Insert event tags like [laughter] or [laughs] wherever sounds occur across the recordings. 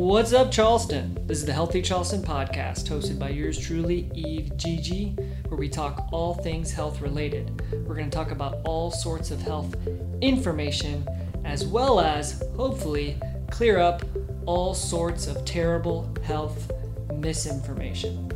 What's up, Charleston? This is the Healthy Charleston podcast, hosted by yours truly, Eve Gigi, where we talk all things health related. We're going to talk about all sorts of health information, as well as, hopefully, clear up all sorts of terrible health misinformation.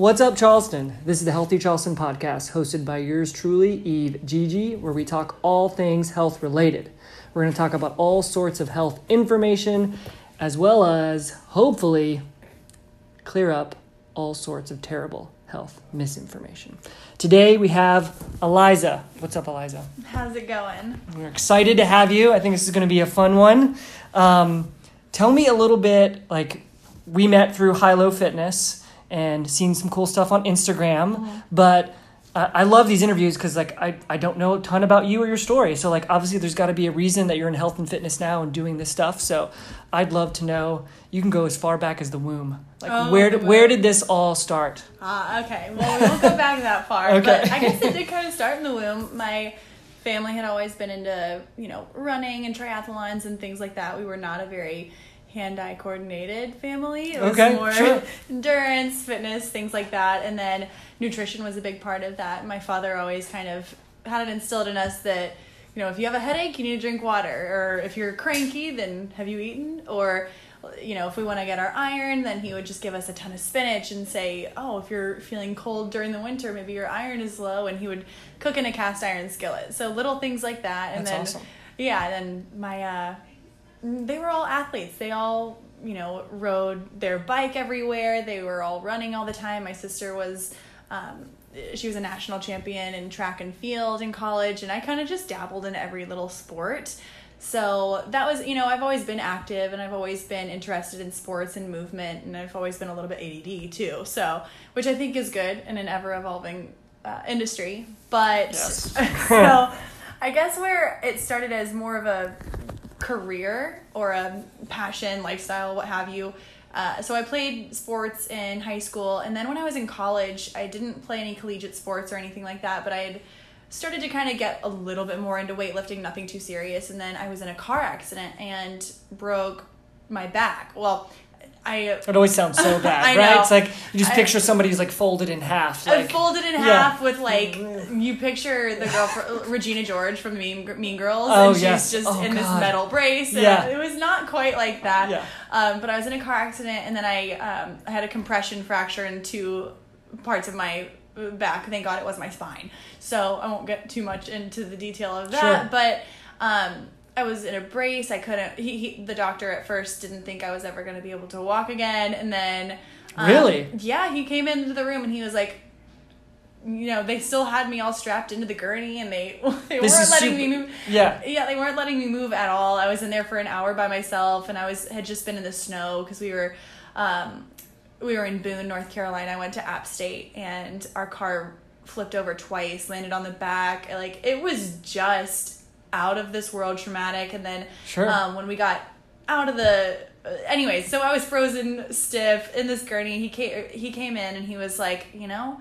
What's up, Charleston? This is the Healthy Charleston podcast, hosted by yours truly, Eve Gigi, where we talk all things health related. We're going to talk about all sorts of health information, as well as, hopefully, clear up all sorts of terrible health misinformation. Today we have Eliza. What's up, Eliza? How's it going? We're excited to have you. I think this is going to be a fun one. Um, tell me a little bit like we met through High Low Fitness and seen some cool stuff on Instagram, Mm-hmm. but uh, I love these interviews because like I, I don't know a ton about you or your story. So like obviously there's got to be a reason that you're in health and fitness now and doing this stuff. So I'd love to know. You can go as far back as the womb. Like Oh, where did, where did this all start? Ah, okay. Well, we won't go back that [laughs] far. Okay. But I guess it did kind of start in the womb. My family had always been into, you know, running and triathlons and things like that. We were not a very hand-eye coordinated family. It was Okay, more sure. [laughs] endurance, fitness, things like that. And then nutrition was a big part of that. My father always kind of had it instilled in us that, you know, if you have a headache, you need to drink water. Or if you're cranky, then have you eaten? Or you know, if we want to get our iron, then he would just give us a ton of spinach and say, "Oh, if you're feeling cold during the winter, maybe your iron is low." And he would cook in a cast iron skillet. So little things like that. And That's then, awesome. yeah, and then my, uh, they were all athletes. They all, you know, rode their bike everywhere. They were all running all the time. My sister was. Um, she was a national champion in track and field in college, and I kind of just dabbled in every little sport. So that was, you know, I've always been active and I've always been interested in sports and movement, and I've always been a little bit ADD too. So, which I think is good in an ever evolving uh, industry. But Yes. [laughs] so, I guess where it started as more of a career or a passion, lifestyle, what have you. Uh, so I played sports in high school, and then when I was in college, I didn't play any collegiate sports or anything like that, but I had started to kind of get a little bit more into weightlifting, nothing too serious, and then I was in a car accident and broke my back. Well, I It always sounds so [laughs] bad, I right? know. It's like you just I- picture somebody who's like folded in half. Like, folded in yeah. half with like you picture the girl for, Regina George from Mean, Mean Girls, Oh, and she's yes. just Oh, in this metal brace. And Yeah. it was not quite like that. Yeah. Um, but I was in a car accident, and then I um, I had a compression fracture in two parts of my back. Thank God it was my spine. So I won't get too much into the detail of that. Sure. But um, I was in a brace. I couldn't. He, he the doctor at first didn't think I was ever going to be able to walk again, and then. um, Really? Yeah, he came into the room and he was like, you know, they still had me all strapped into the gurney and they [laughs] they This weren't letting super- me move. yeah. Yeah, they weren't letting me move at all. I was in there for an hour by myself, and I was had just been in the snow because we were, um, we were in Boone, North Carolina. I went to App State, and our car flipped over twice, landed on the back. Like it was just out of this world traumatic. And then Sure. um, when we got out of the anyway, so I was frozen stiff in this gurney. He came he came in and he was like, you know,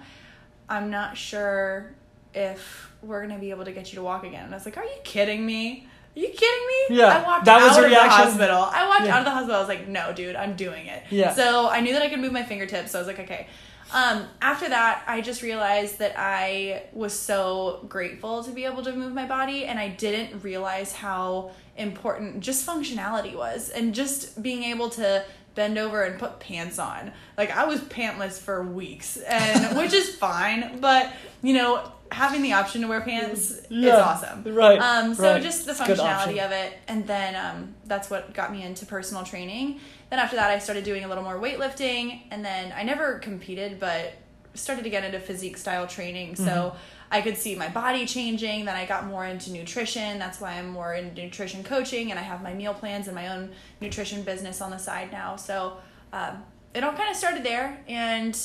I'm not sure if we're gonna be able to get you to walk again. And I was like, Are you kidding me? Are you kidding me? Yeah, I walked that was out your of reaction? the hospital. I walked Yeah. out of the hospital. I was like, No, dude, I'm doing it. Yeah. So I knew that I could move my fingertips. So I was like, Okay. Um, after that, I just realized that I was so grateful to be able to move my body, and I didn't realize how important just functionality was, and just being able to bend over and put pants on. Like I was pantless for weeks, and [laughs] which is fine, but you know, having the option to wear pants is awesome. right, Um, so right. just the It's a good option. functionality of it, and then um, that's what got me into personal training. Then after that, I started doing a little more weightlifting, and then I never competed, but started to get into physique style training. So Mm-hmm. I could see my body changing. Then I got more into nutrition. That's why I'm more into nutrition coaching, and I have my meal plans and my own nutrition business on the side now. So um, it all kind of started there, and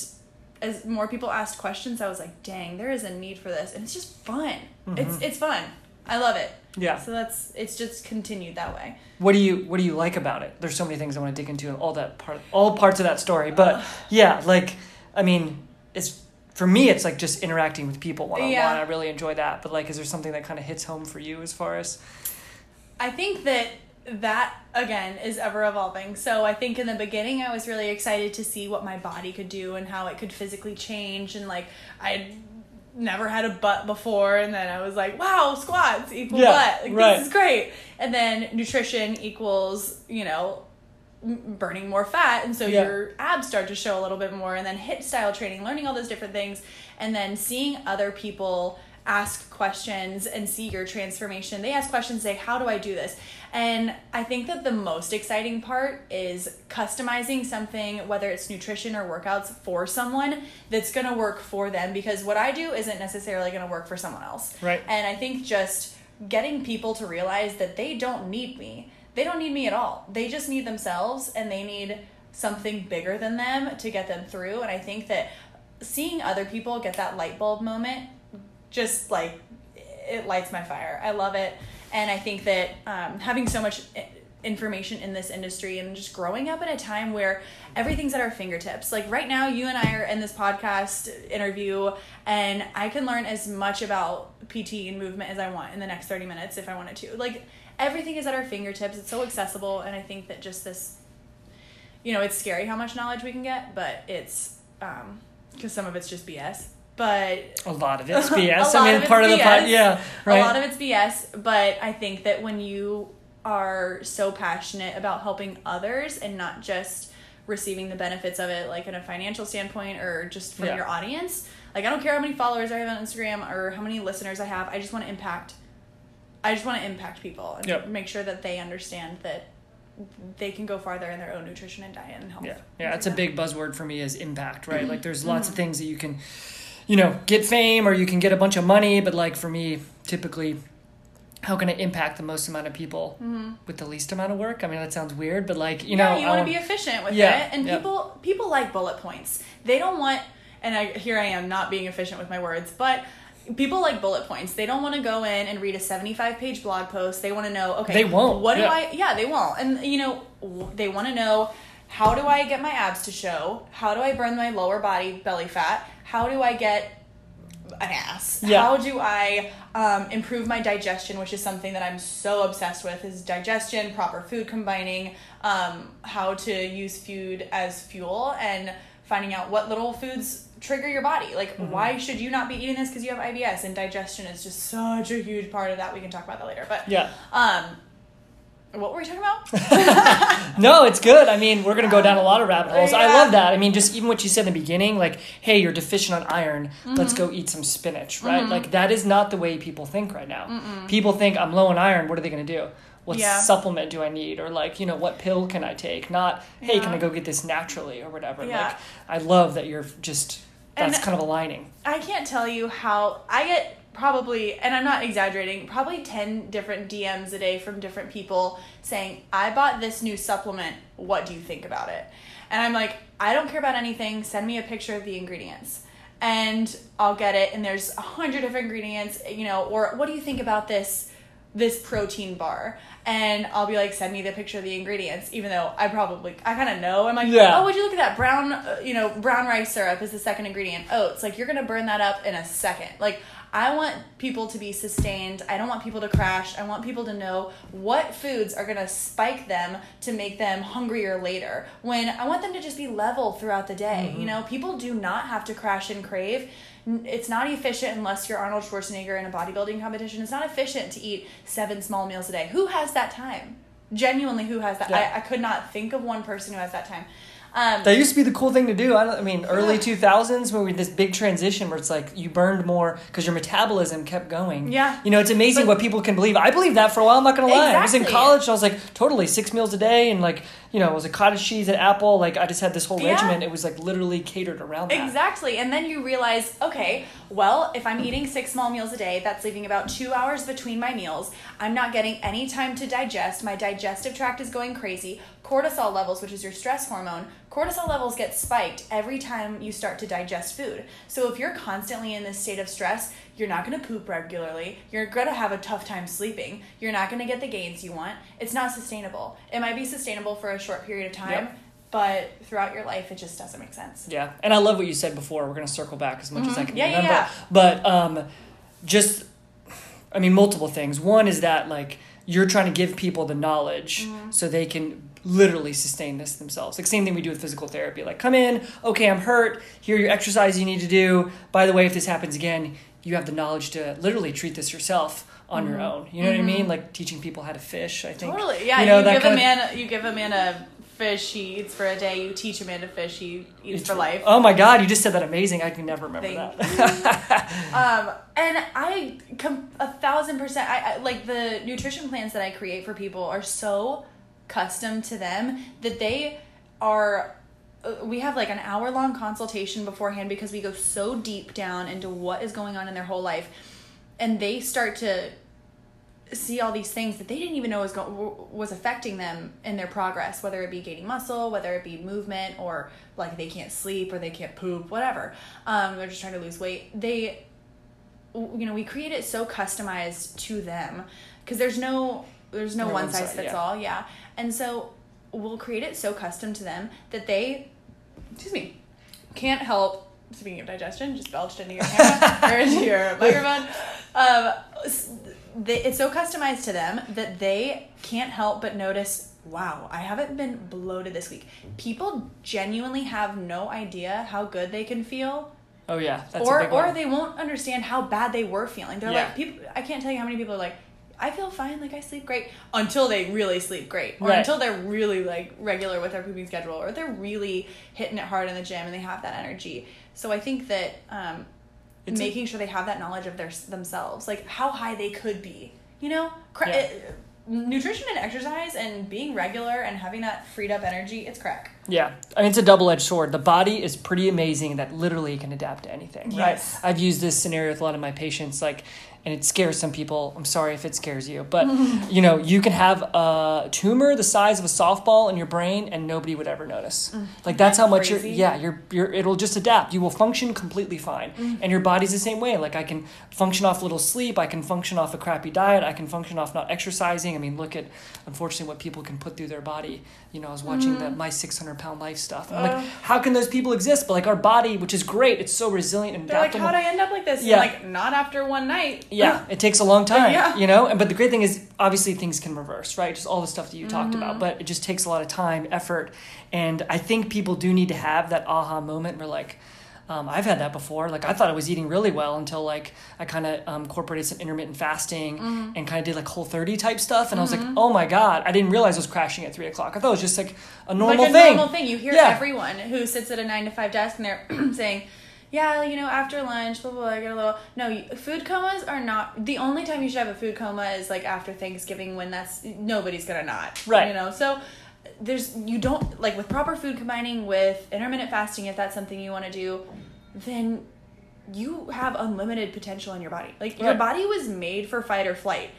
as more people asked questions, I was like, "Dang, there is a need for this," and it's just fun. It's it's fun. I love it. Yeah. So that's it's just continued that way. What do you What do you like about it? There's so many things I want to dig into, and all that part, all parts of that story. But yeah, like I mean, it's for me, it's like just interacting with people one on one. I really enjoy that. But like, is there something that kind of hits home for you as far as? I think that that again is ever evolving. So I think in the beginning I was really excited to see what my body could do and how it could physically change and like I never had a butt before and then I was like, wow, squats equal Yeah, butt. Like, right. This is great. And then nutrition equals, you know, burning more fat and so Yeah. your abs start to show a little bit more and then HIIT style training learning all those different things and then seeing other people ask questions and see your transformation they ask questions say how do i do this and i think that the most exciting part is customizing something whether it's nutrition or workouts for someone that's going to work for them because what i do isn't necessarily going to work for someone else Right. and I think just getting people to realize that they don't need me. They don't need me at all. They just need themselves and they need something bigger than them to get them through. And I think that seeing other people get that light bulb moment just like it lights my fire. I love it. And I think that um, having so much information in this industry and just growing up in a time where everything's at our fingertips. Like right now, you and I are in this podcast interview, and I can learn as much about PT and movement as I want in the next 30 minutes if I wanted to. Like everything is at our fingertips, it's so accessible. And I think that just this, you know, it's scary how much knowledge we can get, but it's, because some of it's just BS. But A lot of it's BS. [laughs] I mean, part of the pod, yeah, right. a lot of it's BS, but I think that when you are so passionate about helping others and not just receiving the benefits of it, like in a financial standpoint or just from Yeah. your audience, like I don't care how many followers I have on Instagram or how many listeners I have, I just want to impact. I just want to impact people and Yep. make sure that they understand that they can go farther in their own nutrition and diet and health. Yeah, yeah, like a big buzzword for me is impact, right? Like there's Mm-hmm. lots of things that you can, you know, get fame or you can get a bunch of money, but like for me, typically, how can I impact the most amount of people with the least amount of work? I mean, that sounds weird, but like you Mm-hmm. yeah, know, you want to be efficient with Yeah, it, and yeah. people people like bullet points. They don't want, and I here I am not being efficient with my words, but people like bullet points. They don't want to go in and read a seventy five page blog post. They want to know, okay, They won't, What do yeah. I? Yeah, they won't, and you know, they want to know. How do I get my abs to show? How do I burn my lower body belly fat? How do I get an ass. Yeah. How do I um, improve my digestion, which is something that I'm so obsessed with, is digestion, proper food combining, um, how to use food as fuel, and finding out what little foods trigger your body. Like, Mm-hmm. why should you not be eating this because you have IBS? And digestion is just such a huge part of that. We can talk about that later. But Yeah. um, what were we talking about? [laughs] No, it's good. I mean, we're gonna go down a lot of rabbit holes. I love that. I mean, just even what you said in the beginning, like, hey, you're deficient on iron. Let's Mm-hmm. go eat some spinach, right? Like that is not the way people think right now. People think I'm low on iron. What are they gonna do? What Yeah. supplement do I need? Or like, you know, what pill can I take? Not, hey, can I go get this naturally or whatever. Yeah. Like, I love that you're just that's And- kind of aligning. I can't tell you how I get probably, and I'm not exaggerating, probably 10 different DMs a day from different people saying, I bought this new supplement. What do you think about it? And I'm like, I don't care about anything. Send me a picture of the ingredients. And I'll get it. And there's a hundred different ingredients, you know, or what do you think about this? this protein bar and I'll be like send me the picture of the ingredients even though I probably I kind of know I'm like Yeah. oh would you look at that brown uh, you know brown rice syrup is the second ingredient oats like you're gonna burn that up in a second like I want people to be sustained I don't want people to crash I want people to know what foods are gonna spike them to make them hungrier later when I want them to just be level throughout the day you mm-hmm. know people do not have to crash and crave it's not efficient unless you're Arnold Schwarzenegger in a bodybuilding competition. It's not efficient to eat seven small meals a day. Who has that time? Genuinely, who has that? Yeah. I, I could not think of one person who has that time. Um, That used to be the cool thing to do. I, I mean, early two thousands when we had this big transition where it's like you burned more because your metabolism kept going. Yeah. You know, it's amazing But- what people can believe. I believe that for a while. I'm not gonna lie. I was in college and I was like totally six meals a day and like you know it was a cottage cheese and apple. Like I just had this whole Yeah. regimen. It was like literally catered around that. Exactly. And then you realize, okay, well, if I'm eating six small meals a day, that's leaving about two hours between my meals. I'm not getting any time to digest. My digestive tract is going crazy. Cortisol levels, which is your stress hormone, cortisol levels get spiked every time you start to digest food. So if you're constantly in this state of stress, you're not to poop regularly. You're to have a tough time sleeping. You're not to get the gains you want. It's not sustainable. It might be sustainable for a short period of time. Yep. But throughout your life, it just doesn't make sense. Yeah, and I love what you said before. We're gonna circle back as much as I can Mm-hmm. Yeah, yeah, remember. But um, just, I mean, multiple things. One is that like you're trying to give people the knowledge Mm-hmm. so they can literally sustain this themselves. Like same thing we do with physical therapy. Like come in, okay, I'm hurt. Here are your exercises you need to do. By the way, if this happens again, you have the knowledge to literally treat this yourself on your own. You know what I mean? Like teaching people how to fish. I think Mm-hmm. Totally. Yeah. You You, know, that give a kind of- man. You give a man a fish. He eats for a day. You teach a man to fish. He eats for life. Oh my god, you just said that amazing. I can never remember Thank that. [laughs] Um, and I com- a thousand percent. I, I like the nutrition plans that I create for people are so custom to them that they are. uh, We have like an hour long consultation beforehand because we go so deep down into what is going on in their whole life, and they start to see all these things that they didn't even know was go- was affecting them in their progress whether it be gaining muscle whether it be movement or like they can't sleep or they can't poop whatever. Um, they're just trying to lose weight. They you know we create it so customized to them because there's no there's no No one one size size, fits yeah. all yeah. And so we'll create it so custom to them that they excuse me can't help speaking of digestion just belched into your camera [laughs] or into your microphone um, they, it's so customized to them that they can't help but notice wow i haven't been bloated this week people genuinely have no idea how good they can feel oh yeah, that's or or they won't understand how bad they were feeling. They're Yeah. like people. I can't tell you how many people are like, I feel fine, like I sleep great until they really sleep great, or Right. until they're really like regular with their pooping schedule, or they're really hitting it hard in the gym and they have that energy. So I think that um, It's a- making sure they have that knowledge of their themselves, like how high they could be, you know, cra- Yeah. it- nutrition and exercise and being regular and having that freed up energy, it's crack. Yeah, I mean, it's a double edged sword. The body is pretty amazing that literally can adapt to anything, Yes. right? I've used this scenario with a lot of my patients, like, and it scares some people. I'm sorry if it scares you, but you know, you can have a tumor the size of a softball in your brain and nobody would ever notice. Mm. Like that's how much you're, yeah, you're, you're, it'll just adapt. You will function completely fine. Mm. And your body's the same way. Like I can function off little sleep. I can function off a crappy diet. I can function off not exercising. I mean, look at, unfortunately, what people can put through their body. You know, I was watching the mm. My 600 Pound Life stuff. I'm like, how can those people exist? But like our body, which is great, it's so resilient and They're like, how'd I end up like this? And Yeah. like, not after one night. Yeah, it takes a long time, Yeah. you know. And but the great thing is, obviously, things can reverse, right? Just all the stuff that you talked Mm-hmm. about, but it just takes a lot of time, effort, and I think people do need to have that aha moment where, like, um, I've had that before. Like, I thought I was eating really well until like I kind of um, incorporated some intermittent fasting Mm-hmm. and kind of did like Whole 30 type stuff, and I was like, oh my god, I didn't realize I was crashing at three o'clock. I thought it was just like a normal like a thing. normal thing. You hear Yeah. everyone who sits at a nine to five desk and they're [clears throat] saying, "Yeah, you know, after lunch, blah blah." blah I get a little. No, food comas are not the only time you should have a food coma is like after Thanksgiving when that's nobody's gonna not Right. You know, so there's you don't like with proper food combining with intermittent fasting if that's something you want to do, then you have unlimited potential in your body. Like your body was made for fight or flight.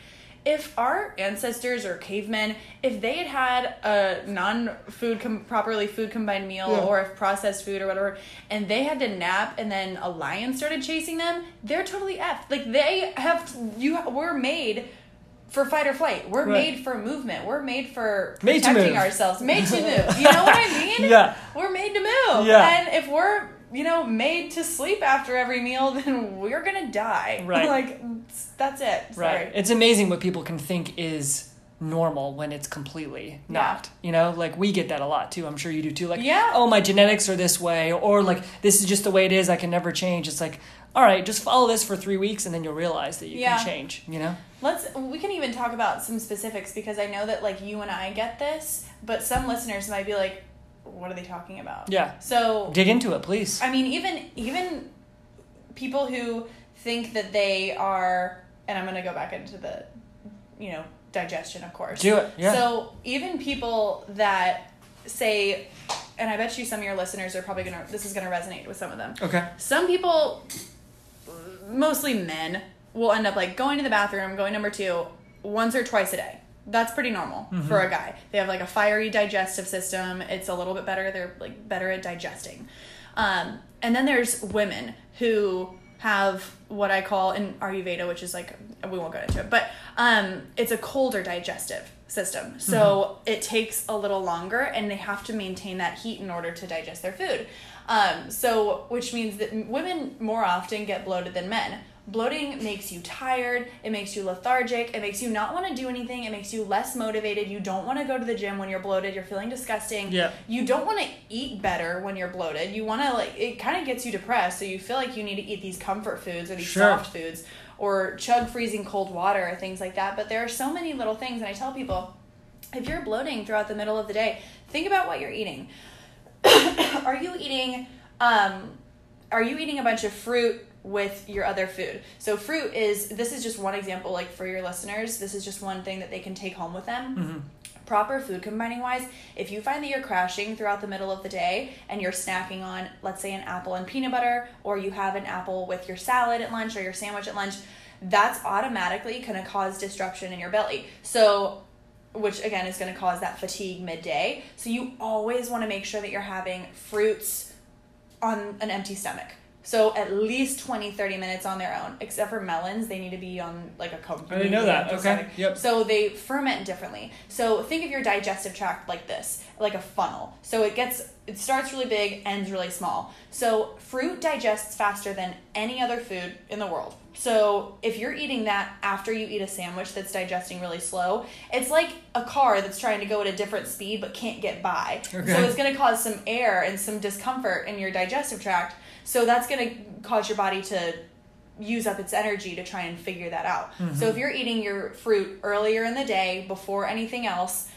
If our ancestors or cavemen, if they had had a non-food com- properly food combined meal Yeah. or if processed food or whatever, and they had to nap and then a lion started chasing them, they're totally effed. Like they have you we're made for fight or flight. We're Right. made for movement. We're made for Made to protecting move. ourselves. Made to [laughs] move. You know what I mean? Yeah. We're made to move. Yeah. And if we're, you know, made to sleep after every meal, [laughs] then we're gonna die. [laughs] Right. like that's it. Sorry. Right. It's amazing what people can think is normal when it's completely Yeah. not. You know, like we get that a lot too. I'm sure you do too. Like, Yeah. oh, my genetics are this way, or like this is just the way it is. I can never change. It's like, all right, just follow this for three weeks, and then you'll realize that you Yeah. can change. You know? Let's we can even talk about some specifics because I know that like you and I get this, but some listeners might be like, what are they talking about? Yeah. So Dig into it, please. I mean, even even people who think that they are, and I'm gonna go back into the, you know, digestion, of course. Do it. Yeah. So even people that say, and I bet you some of your listeners are probably gonna, this is gonna resonate with some of them. okay. Some people, mostly men, will end up like going to the bathroom, going number two, once or twice a day. That's pretty normal for a guy. They have like a fiery digestive system. It's a little bit better. They're like better at digesting. Um, and then there's women who have what I call in Ayurveda, which is like we won't go into it, but um, it's a colder digestive system. So Mm-hmm. it takes a little longer, and they have to maintain that heat in order to digest their food. Um, so which means that women more often get bloated than men. Bloating makes you tired, it makes you lethargic, it makes you not want to do anything, it makes you less motivated. You don't want to go to the gym when you're bloated, you're feeling disgusting. Yeah. You don't want to eat better when you're bloated. You want to like it kind of gets you depressed, so you feel like you need to eat these comfort foods or these Sure. soft foods or chug freezing cold water or things like that. But there are so many little things and I tell people if you're bloating throughout the middle of the day, think about what you're eating. [coughs] are you eating um are you eating a bunch of fruit with your other food? So fruit is this is just one example like for your listeners this is just one thing that they can take home with them. Mm-hmm. Proper food combining wise if you find that you're crashing throughout the middle of the day and you're snacking on let's say an apple and peanut butter or you have an apple with your salad at lunch or your sandwich at lunch that's automatically going to cause disruption in your belly. So which again is going to cause that fatigue midday. So you always want to make sure that you're having fruits on an empty stomach. So at least 20 30 minutes on their own. Except for melons, they need to be on like a completely I didn't know that. Okay. stomach. Yep. So they ferment differently. So think of your digestive tract like this, like a funnel. So it gets it starts really big, ends really small. So fruit digests faster than any other food in the world. So if you're eating that after you eat a sandwich that's digesting really slow, it's like a car that's trying to go at a different speed but can't get by. Okay. So it's going to cause some air and some discomfort in your digestive tract. So that's going to cause your body to use up its energy to try and figure that out. So mm-hmm. if you're eating your fruit earlier in the day before anything else,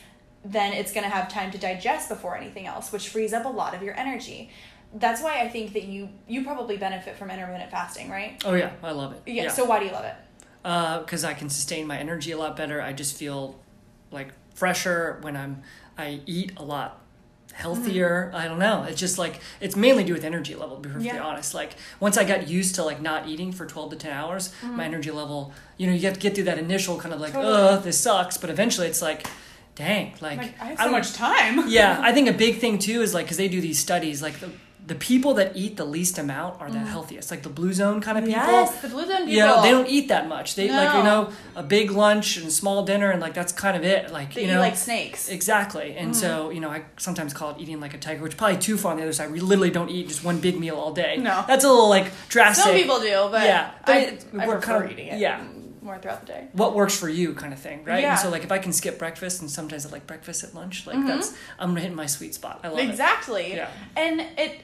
then it's going to have time to digest before anything else, which frees up a lot of your energy. That's why I think that you you probably benefit from intermittent fasting, right? Oh yeah, I love it. Yeah. So why do you love it? Uh, because I can sustain my energy a lot better. I just feel like fresher when I'm I eat a lot healthier. Mm-hmm. I don't know. It's just like it's mainly to do with energy level. To be perfectly Yeah. honest, like once I got used to like not eating for twelve to ten hours, mm-hmm. my energy level. You know, you have to get through that initial kind of like, Totally. ugh, this sucks. But eventually, it's like, dang, like, Like I have so much time. yeah, I [laughs] think a big thing too is like because they do these studies, like the the people that eat the least amount are the healthiest, like the blue zone kind of people. Mm. Yes, the blue zone people. Yeah, they don't eat that much. They like you know a big lunch and small dinner, and like that's kind of it. Like They you eat know, like snakes. exactly. And so you know, I sometimes call it eating like a tiger, which is probably too far on the other side. We literally don't eat just one big meal all day. No. that's a little like drastic. Some people do, but Yeah, but I, it- I we're prefer kind of- eating it yeah. More throughout the day. what works for you, kind of thing, right? Yeah. And so like if I can skip breakfast, and sometimes I like breakfast at lunch, like mm-hmm. that's I'm hitting my sweet spot. I love it. Exactly. Yeah. And it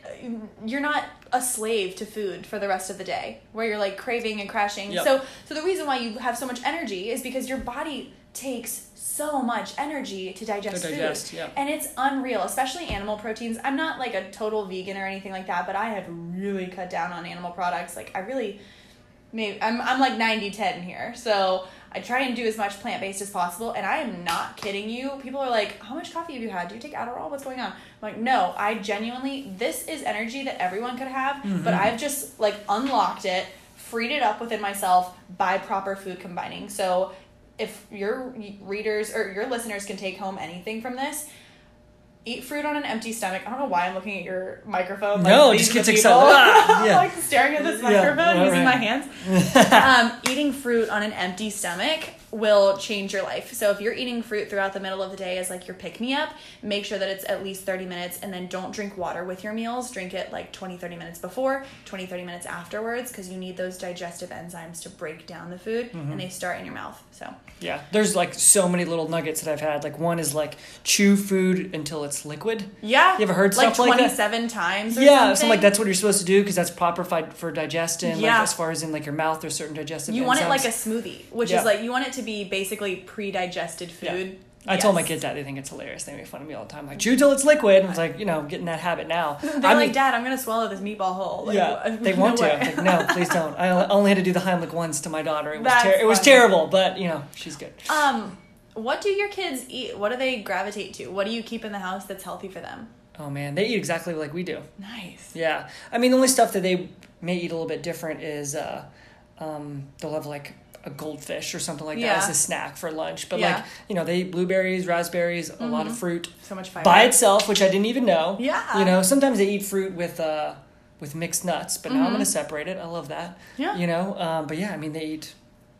you're not a slave to food for the rest of the day where you're like craving and crashing. Yep. So so the reason why you have so much energy is because your body takes so much energy to digest, To digest, food. yep. And it's unreal, especially animal proteins. I'm not like a total vegan or anything like that, but I have really cut down on animal products. Like I really maybe I'm I'm like 90-10 here. So I try and do as much plant based as possible, and I am not kidding you. People are like, "How much coffee have you had? Do you take Adderall? What's going on?" I'm like, "No, I genuinely. This is energy that everyone could have, mm-hmm. but I've just like unlocked it, freed it up within myself by proper food combining. So, if your readers or your listeners can take home anything from this." Eat fruit on an empty stomach. I don't know why I'm looking at your microphone. No, it just gets excited. Ah, [laughs] yeah. like staring at this Yeah, microphone all using right. my hands [laughs] um, eating fruit on an empty stomach will change your life. So if you're eating fruit throughout the middle of the day as like your pick me up, make sure that it's at least 30 minutes and then don't drink water with your meals. Drink it like 20 30 minutes before, 20 30 minutes afterwards because you need those digestive enzymes to break down the food Mm-hmm. and they start in your mouth. So Yeah, there's like so many little nuggets that I've had. Like one is like chew food until it's liquid. yeah, You ever heard like stuff like 27 times or yeah, something. so like that's what you're supposed to do because that's proper for digestion. Yeah. Like as far as in like your mouth, there's certain digestive. You want it like a smoothie, which Yeah. is like you want it to be basically pre-digested food. I told my kids that they think it's hilarious. They make fun of me all the time. Like chew till it's liquid. And it's like you know getting that habit now. [laughs] They're I like, Dad, I'm gonna swallow this meatball whole. Like, yeah, [laughs] they no want to. I'm like, no, please don't. I only had to do the Heimlich once to my daughter. It was ter- it was terrible, but you know she's good. Um, what do your kids eat? What do they gravitate to? What do you keep in the house that's healthy for them? Oh man, they eat exactly like we do. Nice. Yeah, I mean the only stuff that they may eat a little bit different is uh, um, they'll have like a goldfish or something like that Yeah. as a snack for lunch. But Yeah. like you know they eat blueberries, raspberries, a lot of fruit So much fiber. by itself, which I didn't even know. Yeah. you know sometimes they eat fruit with uh, with mixed nuts, but now I'm going to separate it. I love that. Yeah. You know, um, but yeah, I mean, they eat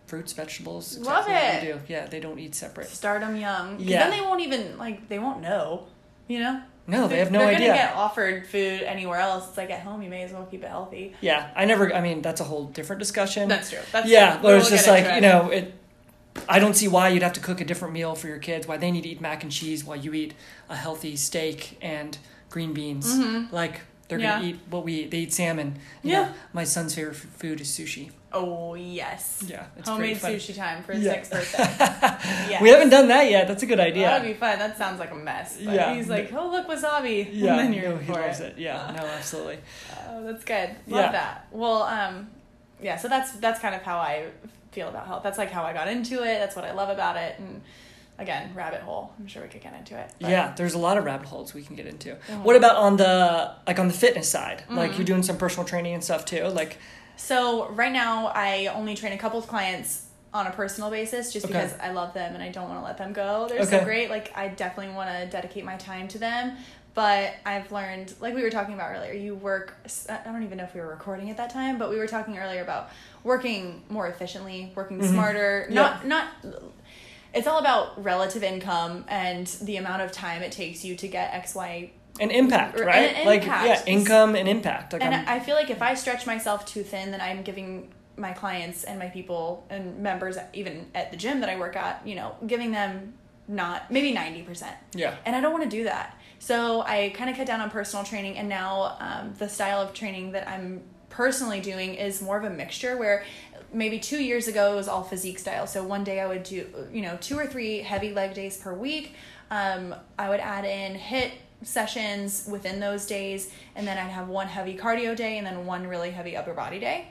fruits, vegetables. Love exactly we it. do. Yeah, they don't eat separate. Start them young. Yeah. Then they won't even like they won't know. You know. No, they have no they're idea. gonna get offered food anywhere else. It's like at home, you may as well keep it healthy. Yeah, I never. I mean, that's a whole different discussion. That's true. That's yeah, true. but We'll it's just like into you know, it. I don't see why you'd have to cook a different meal for your kids. Why they need to eat mac and cheese while you eat a healthy steak and green beans. Mhm. Like they're Yeah. gonna eat what we eat. They eat salmon. You Yeah. know, my son's favorite food is sushi. Oh yes. Yeah, it's Homemade sushi time for his Yeah. next birthday. [laughs] Yes. We haven't done that yet. That's a good idea. That'd be fun. That sounds like a mess. But Yeah. He's like, oh look, wasabi. yeah, [laughs] And then you're no, he loves it. it. Yeah, no, absolutely. Oh, that's good. Love Yeah. that. Well, um, yeah. So that's that's kind of how I feel about health. That's like how I got into it. That's what I love about it. And again, rabbit hole. I'm sure we could get into it. but- Yeah, there's a lot of rabbit holes we can get into. Mhm. What about on the like on the fitness side? Like Mhm. you're doing some personal training and stuff too. Like So right now, I only train a couple of clients on a personal basis, just Okay. because I love them and I don't want to let them go. They're Okay. so great. Like I definitely want to dedicate my time to them. But I've learned, like we were talking about earlier, you work. I don't even know if we were recording at that time, but we were talking earlier about working more efficiently, working Mhm. smarter. Yeah. Not not. It's all about relative income and the amount of time it takes you to get X, Y, an impact, Or- right? an like impact. yeah, income and impact. Like and I'm, I feel like if I stretch myself too thin, then I'm giving my clients and my people and members, even at the gym that I work at, you know, giving them not maybe ninety percent. yeah. And I don't want to do that. So I kind of cut down on personal training, and now um, the style of training that I'm personally doing is more of a mixture where maybe two years ago it was all physique style. So one day I would do, you know, two or three heavy leg days per week. Um, I would add in HIIT sessions within those days, and then I'd have one heavy cardio day and then one really heavy upper body day.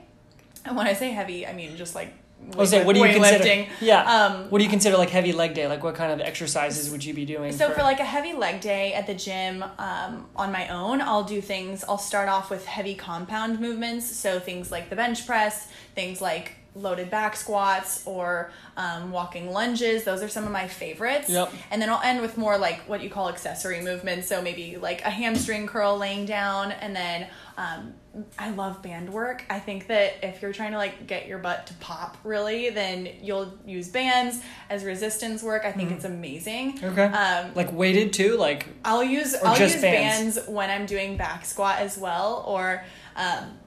And when I say heavy, I mean just like was saying, what do you consider? weightlifting. Yeah. Um, what do you consider like heavy leg day? Like what kind of exercises would you be doing? So for like a heavy leg day at the gym um, on my own, I'll do things. I'll start off with heavy compound movements, so things like the bench press, things like loaded back squats or um, walking lunges. Those are some of my favorites. Yep. And then I'll end with more like what you call accessory movements. So maybe like a hamstring curl laying down, and then um, I love band work. I think that if you're trying to like get your butt to pop really, then you'll use bands as resistance work. I think it's amazing. okay. Um, like weighted too, like I'll use I'll use bands? bands. when I'm doing back squat as well, or um,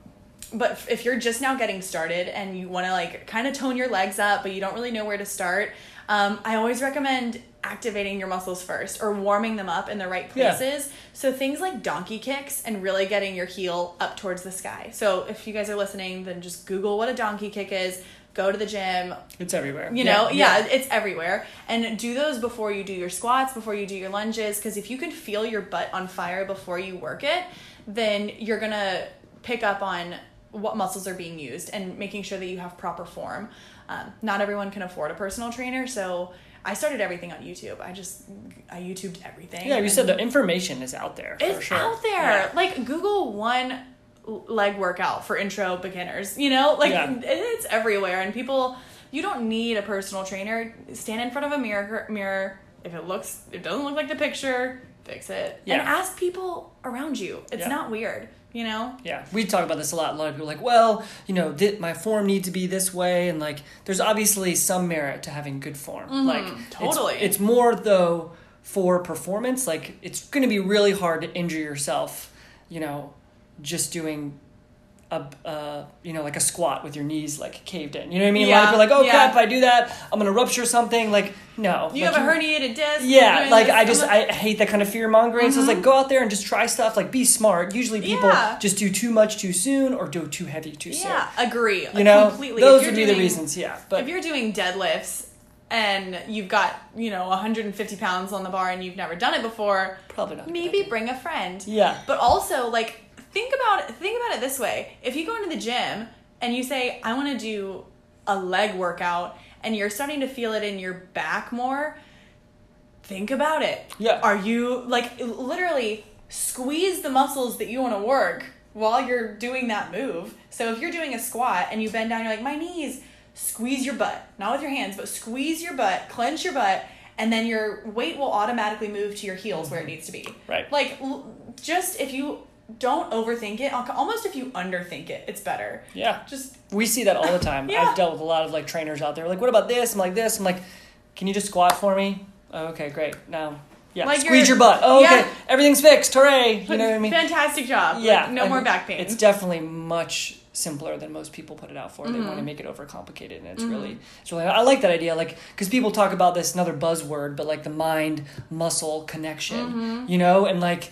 but if you're just now getting started and you want to like kind of tone your legs up, but you don't really know where to start, um, I always recommend activating your muscles first or warming them up in the right Yeah. places. So things like donkey kicks and really getting your heel up towards the sky. So if you guys are listening, then just Google what a donkey kick is. Go to the gym, it's everywhere. you know yeah, it's everywhere and do those before you do your squats before you do your lunges because if you can feel your butt on fire before you work it then you're gonna pick up on what muscles are being used and making sure that you have proper form um, not everyone can afford a personal trainer so i started everything on youtube i just i youtubed everything Yeah, you said the information is out there. it's sure. out there. Yeah. Like Google one leg workout for intro beginners. You know, like Yeah. it's everywhere, and people. You don't need a personal trainer. Stand in front of a mirror. Mirror. If it looks, if it doesn't look like the picture, fix it. Yeah. And ask people around you. It's not weird. You know. Yeah, we talk about this a lot. A lot of people are like, well, you know, thi- my form needs to be this way, and like, there's obviously some merit to having good form. Like, Mm-hmm. totally. it's, more though for performance. Like, it's going to be really hard to injure yourself, you know, just doing a, uh, you know, like a squat with your knees like caved in. You know what I mean? a lot of people are like, oh yeah. crap, if I do that, I'm gonna rupture something. Like, no. You like, have a herniated disc. yeah, like I just I'm hate that kind of fear mongering. So it's like go out there and just try stuff. Like be smart. Usually people Yeah. just do too much too soon or do too heavy too soon. yeah, agree. You know, completely. those would you're be the reasons. Yeah, but if you're doing deadlifts and you've got you know 150 pounds on the bar and you've never done it before probably not. maybe bring a friend Yeah, but also like think about think about it this way. If you go into the gym and you say i want to do a leg workout and you're starting to feel it in your back more think about it. Yeah. are you like literally squeeze the muscles that you want to work while you're doing that move. So if you're doing a squat and you bend down you're like my knees squeeze your butt. Not with your hands but squeeze your butt clench your butt and then your weight will automatically move to your heels where it needs to be. Right. like just if you don't overthink it. Almost if you underthink it, it's better. Yeah. Just We see that all the time. [laughs] Yeah. I've dealt with a lot of like trainers out there. Like, what about this? I'm like this. I'm like, can you just squat for me? Oh, okay, great. Now, yeah, Like squeeze your butt. Oh, okay, yeah. everything's fixed. Hooray! You know what I mean? fantastic job. Yeah. Like, no I more mean, back pain. It's definitely much simpler than most people put it out for. They Mm-hmm. want to make it overcomplicated, and it's really, it's really. I like that idea. Like, because people talk about this another buzzword, but like the mind muscle connection. Mm-hmm. You know, and like.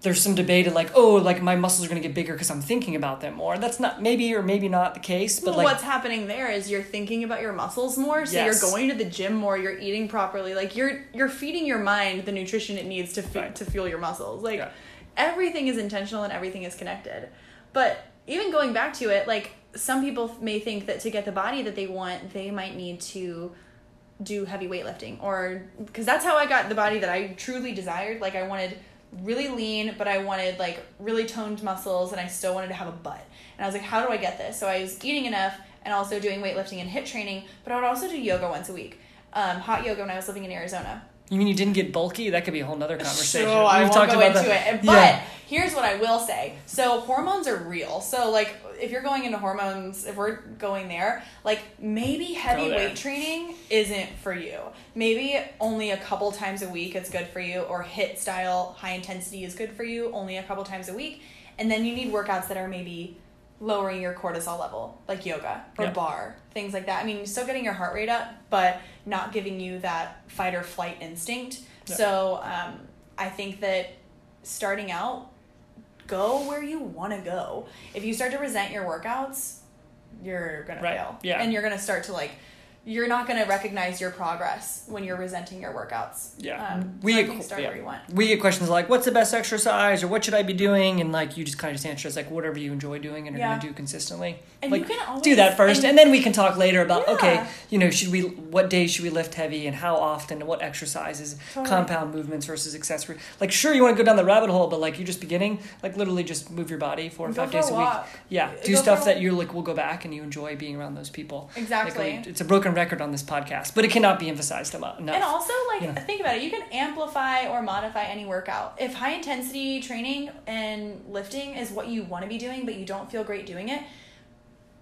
There's some debate of like, oh, like my muscles are gonna get bigger because I'm thinking about them more. That's not maybe or maybe not the case, but well, like what's happening there is you're thinking about your muscles more, so Yes. you're going to the gym more, you're eating properly, like you're you're feeding your mind the nutrition it needs to fe- Right. to fuel your muscles. Like Yeah. everything is intentional and everything is connected. But even going back to it, like some people may think that to get the body that they want, they might need to do heavy weightlifting or because that's how I got the body that I truly desired. Like I wanted really lean, but I wanted like really toned muscles and I still wanted to have a butt. And I was like, how do I get this? So I was eating enough and also doing weightlifting and HIIT training, but I would also do yoga once a week. Um, hot yoga when I was living in Arizona. You mean you didn't get bulky? That could be a whole nother conversation. So I We've won't go into the- it. But Yeah. here's what I will say. So hormones are real. So like if you're going into hormones, if we're going there, like maybe heavy weight training isn't for you. Maybe only a couple times a week it's good for you, or HIIT style high intensity is good for you only a couple times a week. And then you need workouts that are maybe lowering your cortisol level, like yoga or Yeah. barre, things like that. I mean, you're still getting your heart rate up, but not giving you that fight or flight instinct. Yeah. So um, I think that starting out, go where you want to go. If you start to resent your workouts, you're gonna Right. fail. Yeah. And you're gonna start to like, you're not gonna recognize your progress when you're resenting your workouts. Yeah. Um, We so get- start yeah. where you want. we get questions like, "What's the best exercise?" or "What should I be doing?" And like, you just kind of just answer it's like whatever you enjoy doing and are Yeah. gonna do consistently. And like, you can always do that first, and, and- then we can talk later about Yeah. okay, you know, should we what days should we lift heavy and how often and what exercises, Totally. compound movements versus accessory. Like, sure, you want to go down the rabbit hole, but like you're just beginning, like literally just move your body four or Go five days a a week. Yeah, do Go stuff that you're like will go back and you enjoy being around those people. Exactly. Like, we- it's a broken record on this podcast, but it cannot be emphasized enough. And also, like, Yeah. think about it. You can amplify or modify any workout. If high intensity training and lifting is what you want to be doing, but you don't feel great doing it,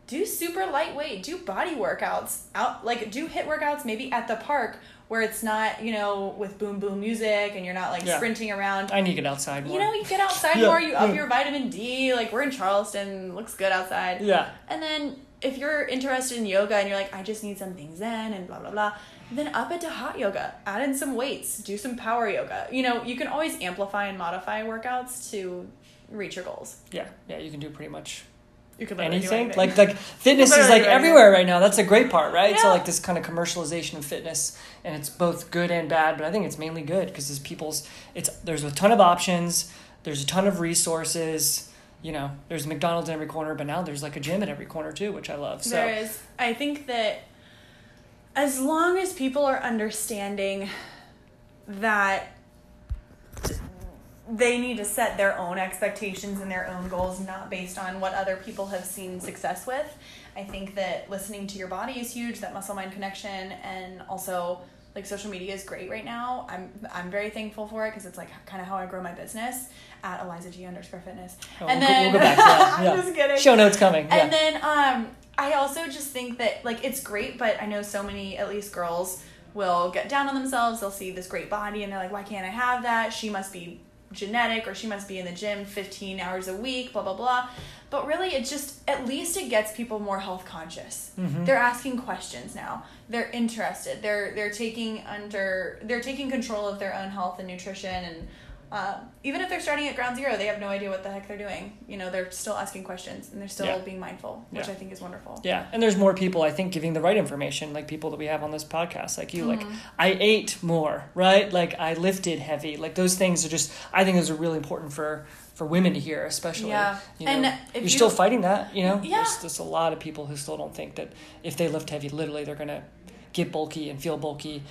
do super lightweight. Do body workouts out. Like, do HIIT workouts maybe at the park where it's not, you know, with boom boom music and you're not like Yeah. sprinting around. I need to get outside more. You know, you get outside [laughs] Yeah, more. You up your vitamin D. Like we're in Charleston, looks good outside. yeah. And then if you're interested in yoga and you're like, I just need something zen and blah blah blah, then up it to hot yoga. Add in some weights. Do some power yoga. You know, you can always amplify and modify workouts to reach your goals. Yeah, yeah, you can do pretty much You can anything. Like like [laughs] fitness is like everywhere right now. That's a great part, right? So like this kind of commercialization of fitness, and it's both good and bad. But I think it's mainly good because there's people's. It's there's a ton of options. There's a ton of resources. You know, there's McDonald's in every corner, but now there's like a gym in every corner too, which I love. So there is. I think that as long as people are understanding that they need to set their own expectations and their own goals, not based on what other people have seen success with. I think that listening to your body is huge, that muscle mind connection, and also like social media is great right now. I'm I'm very thankful for it because it's like kind of how I grow my business at Eliza G underscore fitness. Oh, and we'll, go, then we'll go back to that. [laughs] I'm Yeah. just kidding. Show notes coming. And then um, I also just think that like it's great, but I know so many, at least girls, will get down on themselves. They'll see this great body and they're like, why can't I have that? She must be genetic or she must be in the gym 15 hours a week, blah, blah, blah. But really, it just, at least it gets people more health conscious. Mm-hmm. They're asking questions now. They're interested. They're, they're taking under, they're taking control of their own health and nutrition and uh, even if they're starting at ground zero, they have no idea what the heck they're doing. You know, they're still asking questions and they're still Yeah. being mindful, which Yeah. I think is wonderful. Yeah, and there's more people I think giving the right information, like people that we have on this podcast, like you. Like Mm-hmm. I ate more, right? Like I lifted heavy. Like those things are just. I think those are really important for for women to hear, especially. Yeah. you know, And if you're you- still fighting that. You know, Yeah. there's just a lot of people who still don't think that if they lift heavy, literally they're gonna get bulky and feel bulky.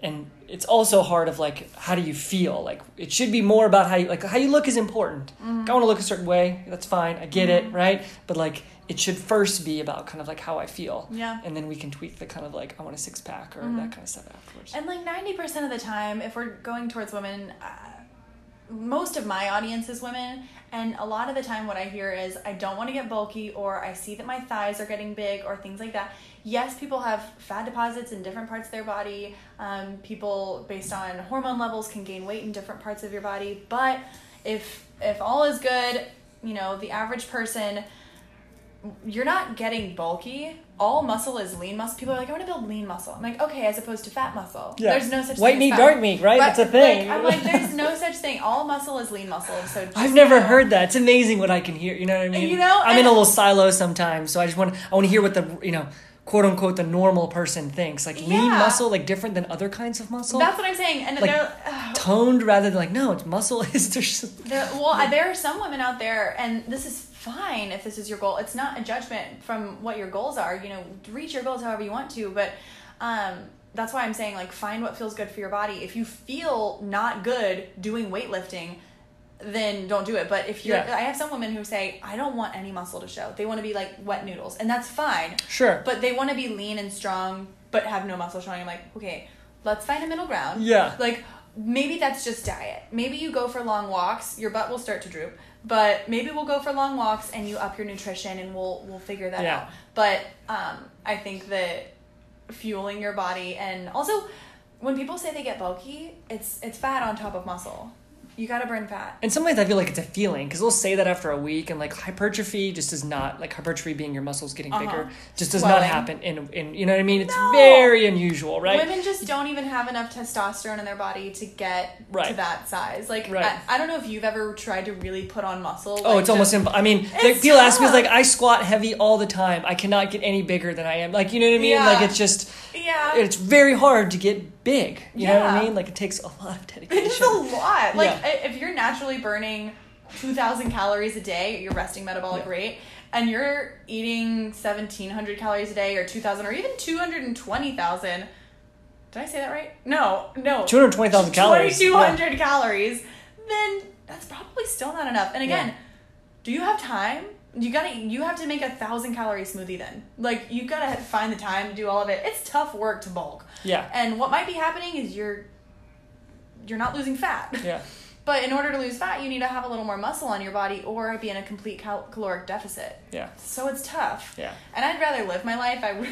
And it's also hard of like how do you feel? Like it should be more about how you like how you look is important. Mm-hmm. I want to look a certain way. That's fine. I get it, right? But like it should first be about kind of like how I feel. Yeah. And then we can tweak the kind of like I want a six pack or Mm-hmm. that kind of stuff afterwards. And like 90% of the time, if we're going towards women, uh, most of my audience is women, and a lot of the time, what I hear is I don't want to get bulky, or I see that my thighs are getting big, or things like that. Yes, people have fat deposits in different parts of their body. Um, people, based on hormone levels, can gain weight in different parts of your body. But if if all is good, you know, the average person, you're not getting bulky. All muscle is lean muscle. People are like, I want to build lean muscle. I'm like, okay, as opposed to fat muscle. Yeah. There's no such White thing. White meat, as fat. dark meat, right? That's a thing. Like, I'm like, there's no such thing. All muscle is lean muscle. So [laughs] I've never know- heard that. It's amazing what I can hear. You know what I mean? You know, I'm in a little silo sometimes, so I just want I want to hear what the you know quote unquote the normal person thinks. Like lean muscle, like different than other kinds of muscle. That's what I'm saying. And Like, they're, toned rather than like no, it's muscle [laughs] is There, well, there are some women out there, and this is fine if this is your goal. It's not a judgment from what your goals are. You know, reach your goals however you want to, but um, that's why I'm saying like find what feels good for your body. If you feel not good doing weightlifting, then don't do it. But if you're, Yeah. I have some women who say I don't want any muscle to show. They want to be like wet noodles, and that's fine. sure. But they want to be lean and strong, but have no muscle showing. I'm like, okay, let's find a middle ground. Yeah. Like maybe that's just diet. Maybe you go for long walks, your butt will start to droop. But maybe we'll go for long walks and you up your nutrition and we'll we'll figure that Yeah. out. But um, I think that fueling your body and also when people say they get bulky, it's it's fat on top of muscle. You got to burn fat. And sometimes I feel like it's a feeling because they'll say that after a week, and like hypertrophy just does not like hypertrophy being your muscles getting Uh-huh. bigger just does not happen in in you know what I mean. It's No. very unusual, right? Women just don't even have enough testosterone in their body to get to that size. Like Right. I, I don't know if you've ever tried to really put on muscle. Oh, like, it's almost just- imp- I mean, like, people ask me, like, I squat heavy all the time. I cannot get any bigger than I am. Like, you know what I mean? Yeah. Like, it's just, yeah. it's very hard to get big. You know what I mean? Like, it takes a lot of [laughs] dedication. It's a lot. Like Yeah. if you're naturally burning 2,000 calories a day at your resting metabolic Yeah. rate, and you're eating 1,700 calories a day, or 2,000, or even 220,000. Did I say that right? No, no. 220,000 calories. 2,200 calories. Then that's probably still not enough. And again, Yeah. do you have time? You gotta. You have to make a thousand calorie smoothie. Then, like, you gotta find the time to do all of it. It's tough work to bulk. Yeah. And what might be happening is you're you're not losing fat. Yeah. [laughs] But in order to lose fat, you need to have a little more muscle on your body or be in a complete cal- caloric deficit. Yeah. So it's tough. Yeah. And I'd rather live my life. I [laughs] would,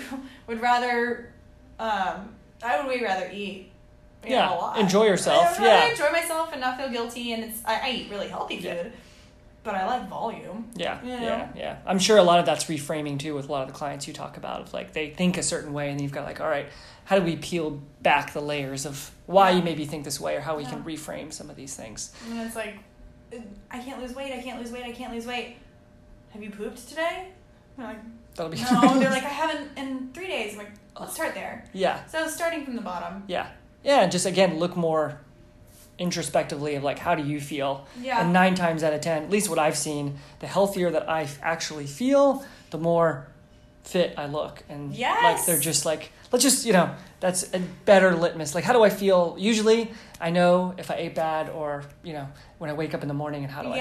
would rather, um, I would way rather eat. you Yeah, know, a lot. enjoy yourself, yeah. enjoy myself and not feel guilty. And it's I, I eat really healthy food, Yeah. But I like volume. Yeah, You know? yeah, yeah. I'm sure a lot of that's reframing too with a lot of the clients you talk about. Of like they think a certain way, and then you've got like, all right, how do we peel back the layers of why Yeah. you maybe think this way, or how we can reframe some of these things? And it's like, uh, I can't lose weight. I can't lose weight. I can't lose weight. Have you pooped today? I'm like, That'll be no. [laughs] They're like, I haven't in three days. I'm like, let's start there. yeah, So starting from the bottom. yeah, yeah. And just again, look more introspectively of like how do you feel Yeah. and nine times out of ten at least what i've seen the healthier that i f- actually feel the more fit i look and like they're just like let's just you know that's a better litmus like how do i feel usually i know if i ate bad or you know when i wake up in the morning and how do i feel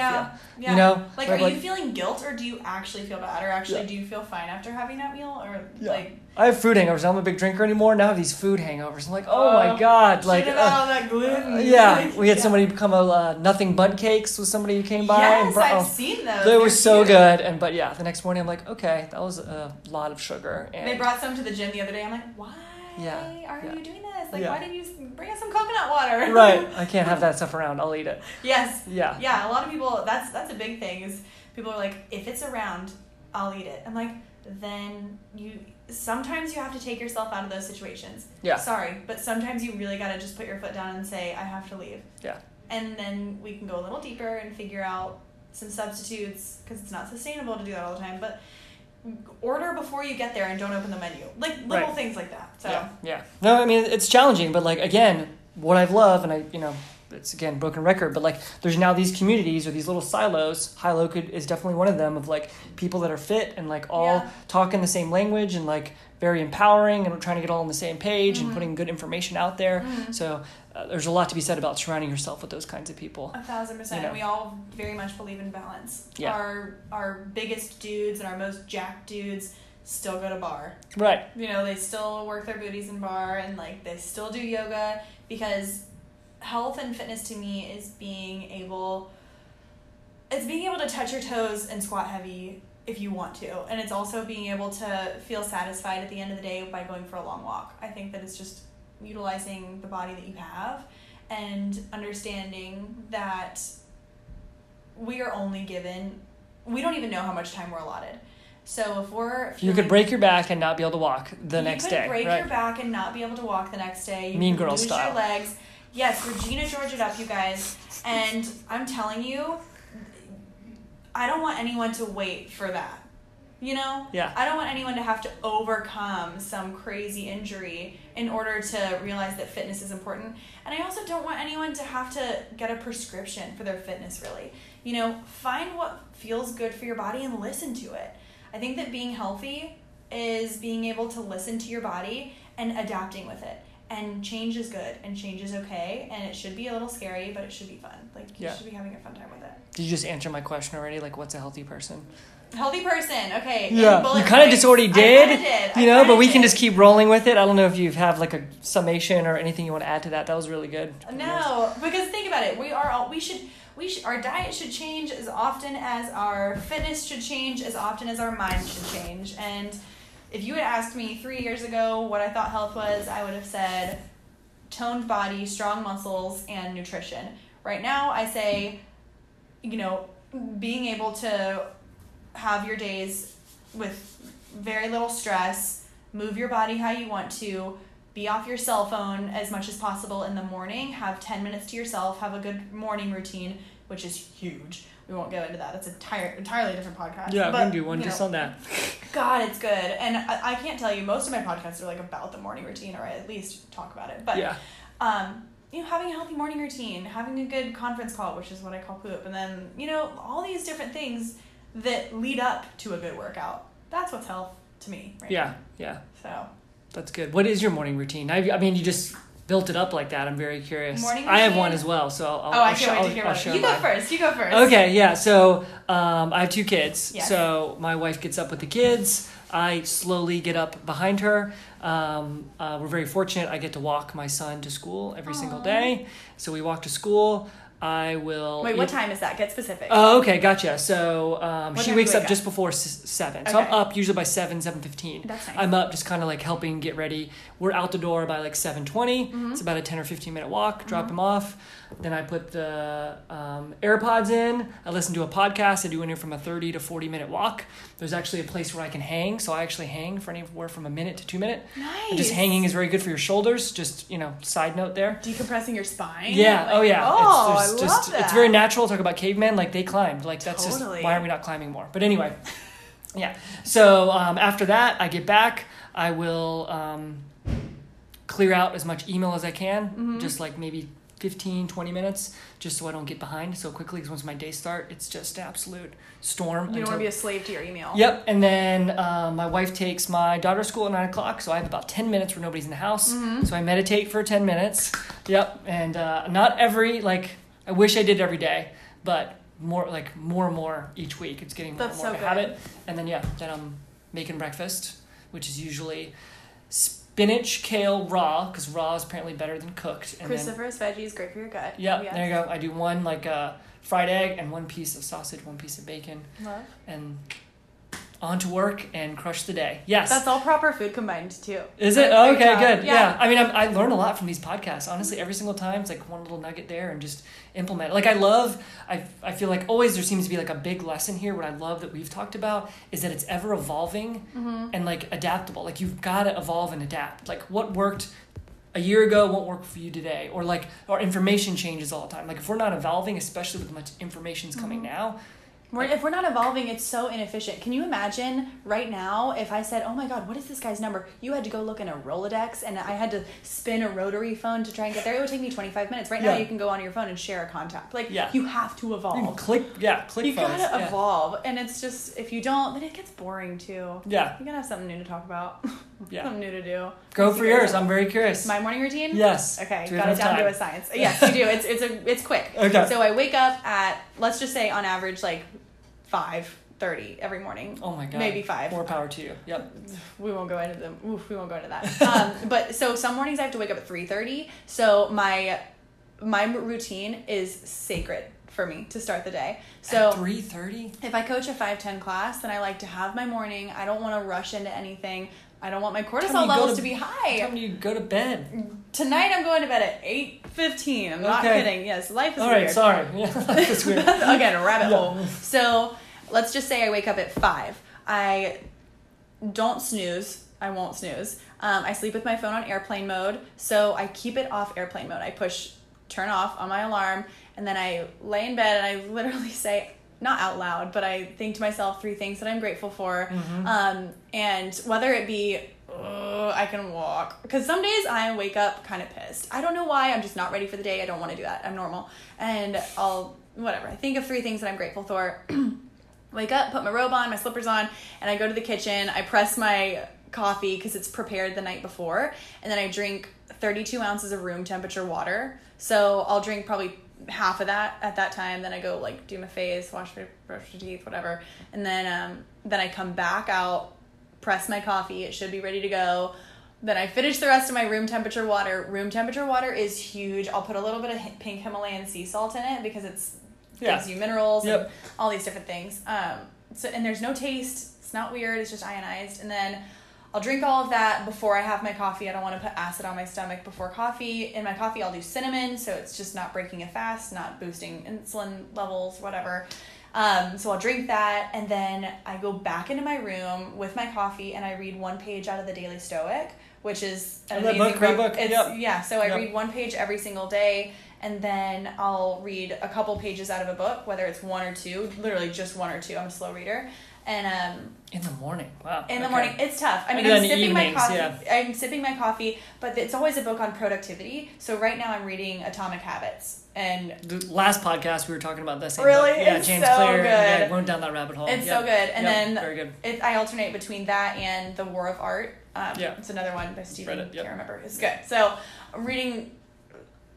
Yeah. you know Like, are you feeling guilt or do you actually feel bad? Or actually, Yeah. do you feel fine after having that meal? Or, Yeah. like, i have food hangovers i'm a big drinker anymore now i have these food hangovers i'm like oh, my Oh, god like uh, about all that gluten. yeah we had yeah. somebody become a uh, nothing but cakes with somebody who came by Yes, and brought, I've oh, seen those. They were so cute. good, and but yeah, the next morning I'm like, okay, that was a lot of sugar, and They brought some to the gym the other day. I'm like, why Yeah, are yeah. you doing this? Like, Yeah. why didn't you bring us some coconut water? [laughs] right, [laughs] I can't have that stuff around. I'll eat it. yes. Yeah, Yeah, a lot of people. That's that's a big thing. Is people are like, if it's around, I'll eat it. I'm like, then you. Sometimes you have to take yourself out of those situations. yeah, Sorry, but sometimes you really gotta just put your foot down and say, I have to leave. Yeah. And then we can go a little deeper and figure out some substitutes because it's not sustainable to do that all the time. But order before you get there and don't open the menu. Like little Right. things like that. So yeah, yeah. No, I mean it's challenging, but like again, what I've loved, and I, you know, it's again broken record, but like there's now these communities or these little silos. High low could is definitely one of them of like people that are fit and like all Yeah. talking the same language and like very empowering and we're trying to get all on the same page Mhm. and putting good information out there. Mhm. So uh, there's a lot to be said about surrounding yourself with those kinds of people. A thousand percent. You know. We all very much believe in balance. Yeah. Our our biggest dudes and our most jacked dudes still go to barre. Right. You know, they still work their booties in barre and like they still do yoga because health and fitness to me is being able it's being able to touch your toes and squat heavy if you want to and it's also being able to feel satisfied at the end of the day by going for a long walk i think that it's just utilizing the body that you have and understanding that we are only given we don't even know how much time we're allotted so if we're You could break your back and not be able to walk the next day. you could break right? your back and not be able to walk the next day. You Mean could Girl lose style. your legs. Yes, Regina George it up, you guys. And I'm telling you, I don't want anyone to wait for that. You know? Yeah. I don't want anyone to have to overcome some crazy injury in order to realize that fitness is important. And I also don't want anyone to have to get a prescription for their fitness, really. You know, find what feels good for your body and listen to it. I think that being healthy is being able to listen to your body and adapting with it. And change is good and change is okay. And it should be a little scary, but it should be fun. Like, you Yeah. should be having a fun time with it. Did you just answer my question already? Like, what's a healthy person? Healthy person, okay. Yeah, you kind of just already did, did. You know, but we can just keep rolling with it. I don't know if you have like a summation or anything you want to add to that. That was really good. No, because think about it. We are all we should we should our diet should change as often as our fitness should change, as often as our mind should change. And if you had asked me three years ago what I thought health was, I would have said toned body, strong muscles, and nutrition. Right now, I say, you know, being able to have your days with very little stress, move your body how you want to, be off your cell phone as much as possible in the morning, have 10 minutes to yourself, have a good morning routine, which is huge. We won't go into that. That's an entire, entirely different podcast. Yeah, we But, can do one just know, on that. God, it's good. And I, I can't tell you, most of my podcasts are like about the morning routine, or I at least talk about it. But Yeah, um, you know, having a healthy morning routine, having a good conference call, which is what I call poop, and then, you know, all these different things that lead up to a good workout. That's what's health to me. Right yeah, yeah. So, That's good. What is your morning routine? I, I mean, you just built it up like that. I'm very curious. Morning I have one as well, so I'll. oh, I'll I can't wait I'll- to hear I'll about it. share You go first. You go first. Okay, yeah. So um, I have two kids. Yes. So my wife gets up with the kids. I slowly get up behind her. Um, uh, we're very fortunate. I get to walk my son to school every single day. So we walk to school. I will. Wait, what time is that? Get specific. Oh, okay, gotcha. So um, she time do you wakes wake up up? just before s- seven. So I'm up usually by seven, seven fifteen. That's nice. I'm up just kind of like helping get ready. We're out the door by like seven Mm-hmm. It's about a ten or fifteen minute walk. Drop him off. Then I put the um, AirPods in. I listen to a podcast. I do anywhere from a thirty to forty minute walk. There's actually a place where I can hang, so I actually hang for anywhere from a minute to two minute. nice. And just hanging is very good for your shoulders. Just you know, side note there. Decompressing your spine. Yeah. Like, oh, yeah. Oh, it's, I love just, that. It's very natural. To talk about cavemen. Like they climbed. Like that's Totally. just why aren't we not climbing more? But anyway, [laughs] yeah. So um, after that, I get back. I will um, clear out as much email as I can. Mm-hmm. Just like maybe 15, 20 minutes, just so I don't get behind so quickly. Because once my days start, it's just absolute storm. You don't until- want to be a slave to your email. Yep, and then um, my wife takes my daughter to school at nine o'clock, so I have about ten minutes where nobody's in the house. Mm-hmm. So I meditate for ten minutes. Yep, and uh, not every like I wish I did every day, but more like more and more each week. It's getting more That's and more so of a good. habit. And then yeah, then I'm making breakfast, which is usually spinach kale raw because raw is apparently better than cooked. And then Cruciferous veggies, great for your gut. yeah, Yes. there you go. I do one like uh, fried egg and one piece of sausage, one piece of bacon Love. and on to work and crush the day. Yes. That's all proper food combined too. Is it? Oh, okay, good. Yeah. I mean, I'm, I learn a lot from these podcasts. Honestly, every single time it's like one little nugget there and just implement it. Like, I love, I, I feel like always there seems to be like a big lesson here. What I love that we've talked about is that it's ever evolving Mm-hmm. and like adaptable. Like, you've got to evolve and adapt. Like, what worked a year ago won't work for you today. Or like, our information changes all the time. Like, if we're not evolving, especially with much information's coming Mm-hmm. now, We're, if we're not evolving, it's so inefficient. Can you imagine right now if I said, "Oh my God, what is this guy's number?" You had to go look in a Rolodex, and I had to spin a rotary phone to try and get there. It would take me twenty five minutes. Right now, you can go on your phone and share a contact. Like Yeah. you have to evolve. click, yeah, click You phones. gotta yeah. evolve, and it's just if you don't, then it gets boring too. Yeah, You gotta have something new to talk about. [laughs] yeah. something new to do. Go Let's for yours. I'm very curious. My morning routine. Yes. Okay, Do got it down to a science. Yes, you do. It's it's a it's quick. [laughs] Okay. So I wake up at let's just say on average like five thirty every morning. Oh my god. Maybe five. More power to you. Yep. We won't go into them. Oof, we won't go into that. [laughs] um, but so some mornings I have to wake up at three thirty. So my my routine is sacred for me to start the day. So three thirty. if I coach a 510 class, then I like to have my morning. I don't want to rush into anything. I don't want my cortisol levels to- to, be high. time you go to bed? Tonight I'm going to bed at 8:15. I'm not Okay. kidding. Yes, life is weird. All right, sorry. [laughs] Yeah, that's weird. [laughs] Again, a rabbit Yeah. hole. So let's just say I wake up at five. I don't snooze. I won't snooze. Um, I sleep with my phone on airplane mode, so I keep it off airplane mode. I push turn off on my alarm, and then I lay in bed and I literally [laughs] say, not out loud, but I think to myself three things that I'm grateful for. Mm-hmm. Um, and whether it be, "Ugh, I can walk. Because some days I wake up kind of pissed. I don't know why. I'm just not ready for the day. I don't want to do that. I'm normal. And I'll, whatever. I think of three things that I'm grateful for. [clears throat] wake up, put my robe on, my slippers on, and I go to the kitchen. I press my coffee because it's prepared the night before, and then I drink 32 ounces of room temperature water. So I'll drink probably half of that at that time. Then I go like do my face, wash my brush my teeth, whatever, and then um, then I come back out, press my coffee. It should be ready to go. Then I finish the rest of my room temperature water. Room temperature water is huge. I'll put a little bit of pink Himalayan sea salt in it because it's Yeah. gives you minerals Yep. and all these different things. Um, so and there's no taste. It's not weird. It's just ionized. And then I'll drink all of that before I have my coffee. I don't want to put acid on my stomach before coffee. In my coffee, I'll do cinnamon, so it's just not breaking a fast, not boosting insulin levels, whatever. Um, so I'll drink that, and then I go back into my room with my coffee, and I read one page out of the Daily Stoic, which is an that amazing book, great book. It's, Yep. Yeah, so I Yep. read one page every single day, and then I'll read a couple pages out of a book, whether it's one or two, literally just one or two. I'm a slow reader, and um, In the morning. Wow. in the okay. morning it's tough. I mean, I'm then sipping my coffee. yeah. I'm sipping my coffee, but it's always a book on productivity. So right now I'm reading Atomic Habits, and The last podcast we were talking about this. Really? Yeah, It's James so Clear. Yeah, went down that rabbit hole. it's Yep. so good. And Yep, then very good. It, I alternate between that and The War of Art. Um, Yeah. It's another one by Stephen. Read it, yep. Can't remember. It's good. So I'm reading